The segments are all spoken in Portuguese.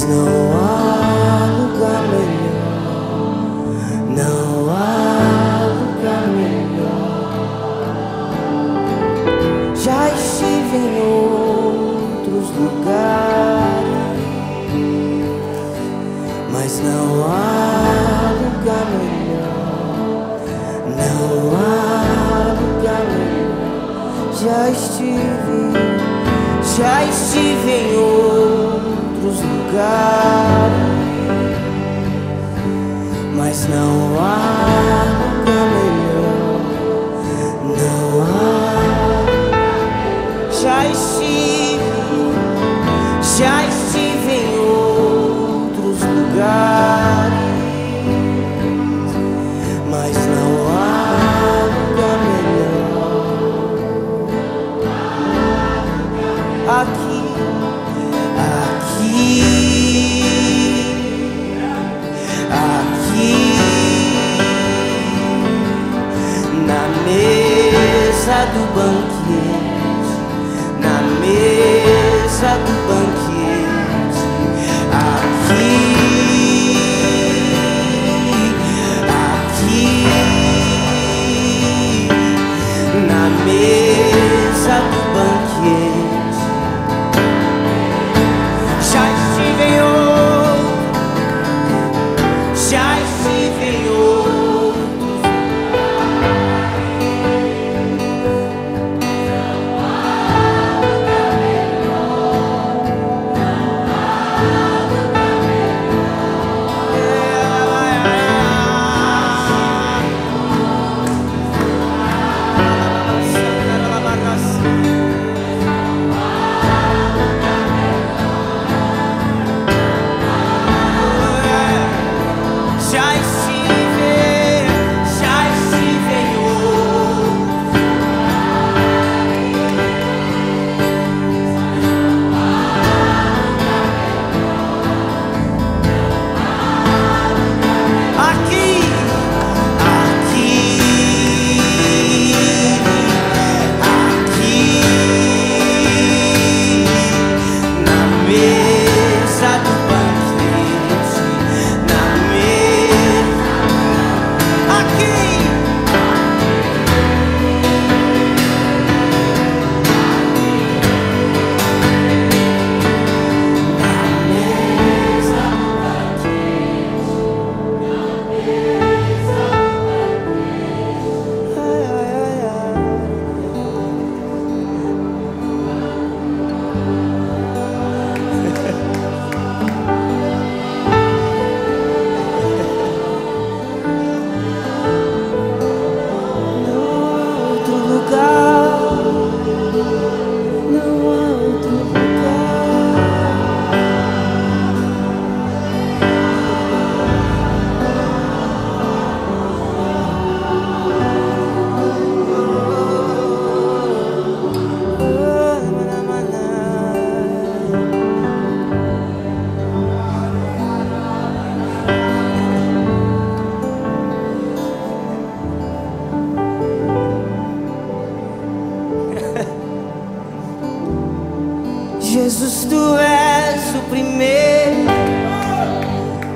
Pois não há lugar melhor, não há lugar melhor. Já estive em outros lugares, mas não há lugar melhor, não há lugar melhor. Já estive, já estive em outros outros lugares, mas não há lugar melhor, não há. Já estou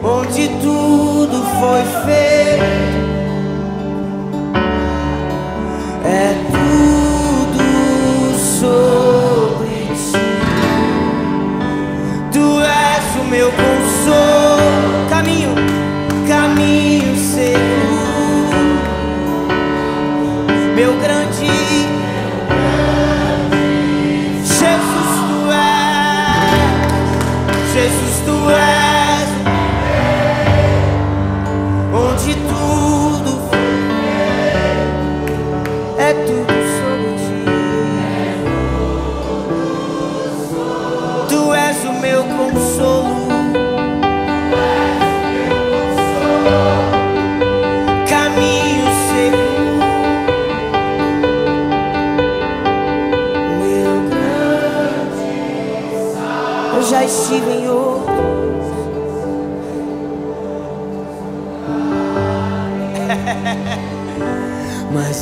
onde tudo foi feito.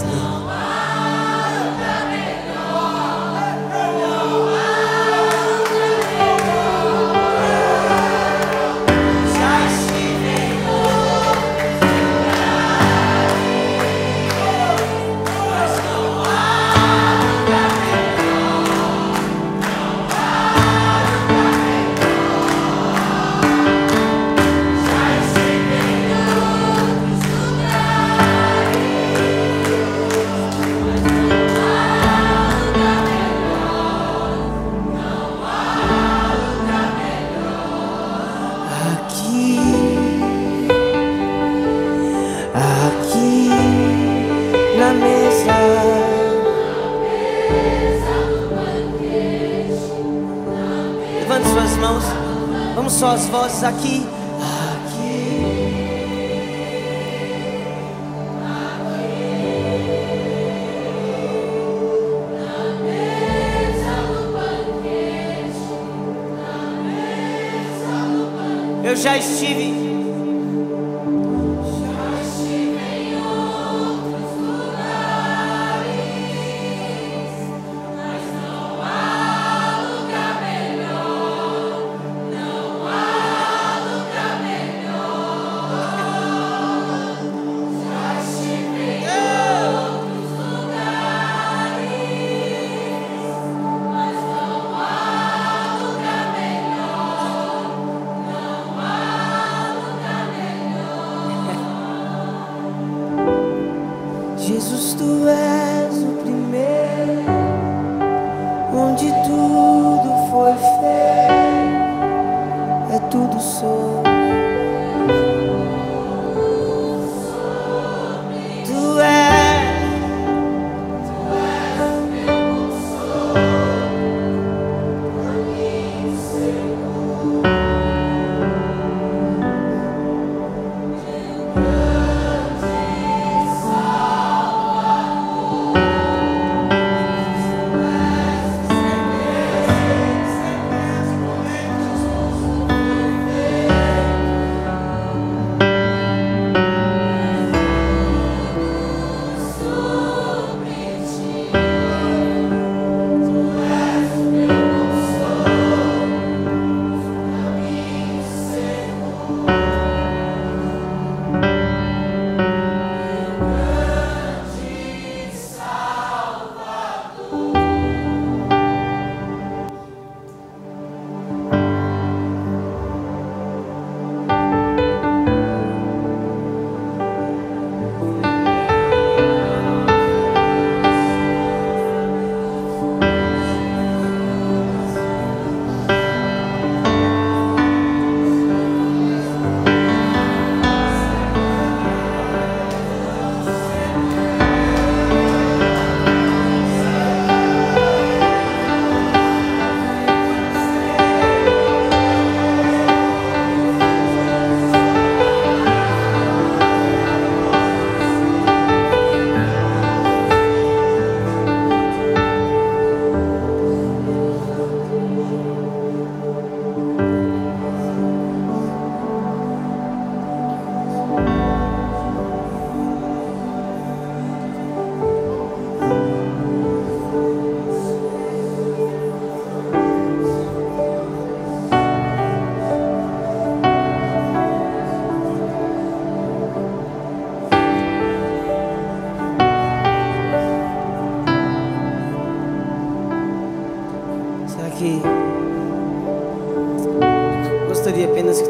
now. As vozes aqui. Eu já estive.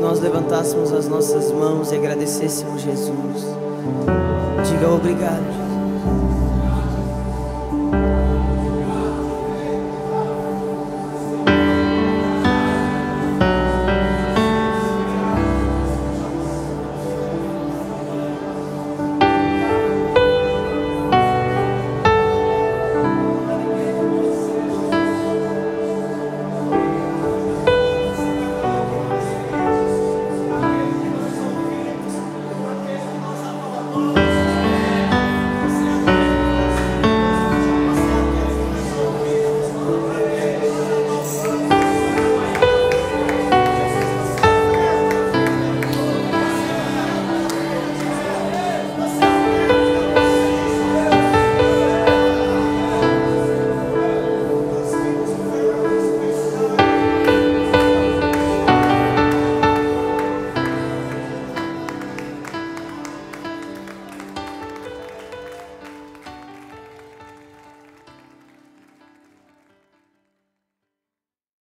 Que nós levantássemos as nossas mãos e agradecêssemos Jesus? Diga obrigado. Jesus.